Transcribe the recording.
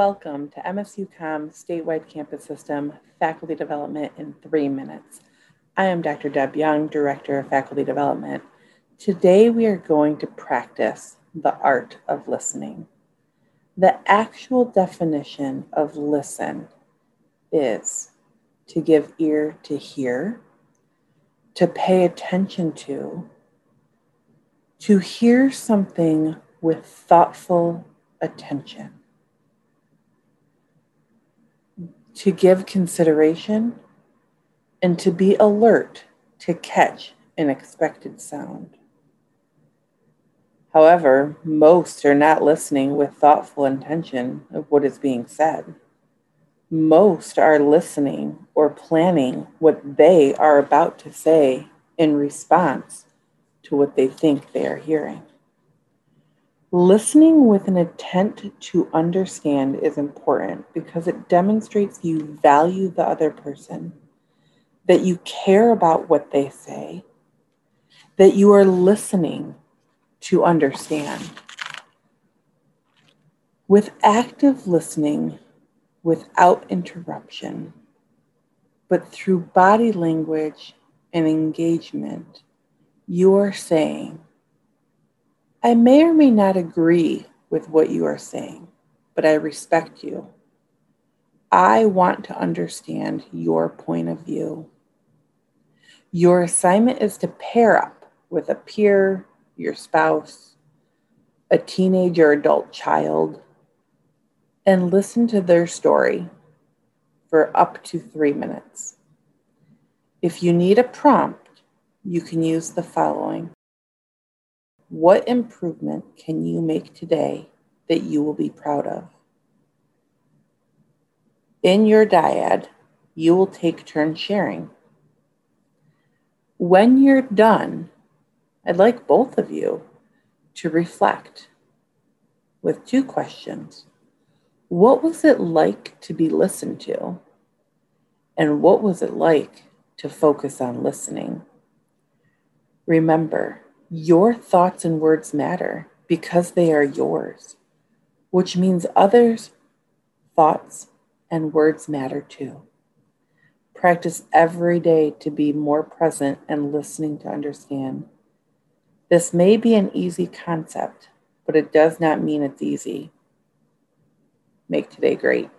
Welcome to MSU MSUCOM Statewide Campus System Faculty Development in three minutes. I am Dr. Deb Young, Director of Faculty Development. Today we are going to practice the art of listening. The actual definition of listen is to give ear to hear, to pay attention to, to hear something with thoughtful attention, to give consideration, and to be alert to catch an expected sound. However, most are not listening with thoughtful intention of what is being said. Most are listening or planning what they are about to say in response to what they think they are hearing. Listening with an intent to understand is important because it demonstrates you value the other person, that you care about what they say, that you are listening to understand. With active listening, without interruption, but through body language and engagement, you are saying, I may or may not agree with what you are saying, but I respect you. I want to understand your point of view. Your assignment is to pair up with a peer, your spouse, a teenage or adult child, and listen to their story for up to three minutes. If you need a prompt, you can use the following what improvement can you make today that you will be proud of? In your dyad, you will take turns sharing. When you're done, I'd like both of you to reflect with two questions. What was it like to be listened to? And what was it like to focus on listening? Remember, your thoughts and words matter because they are yours, which means others' thoughts and words matter too. Practice every day to be more present and listening to understand. This may be an easy concept, but it does not mean it's easy. Make today great.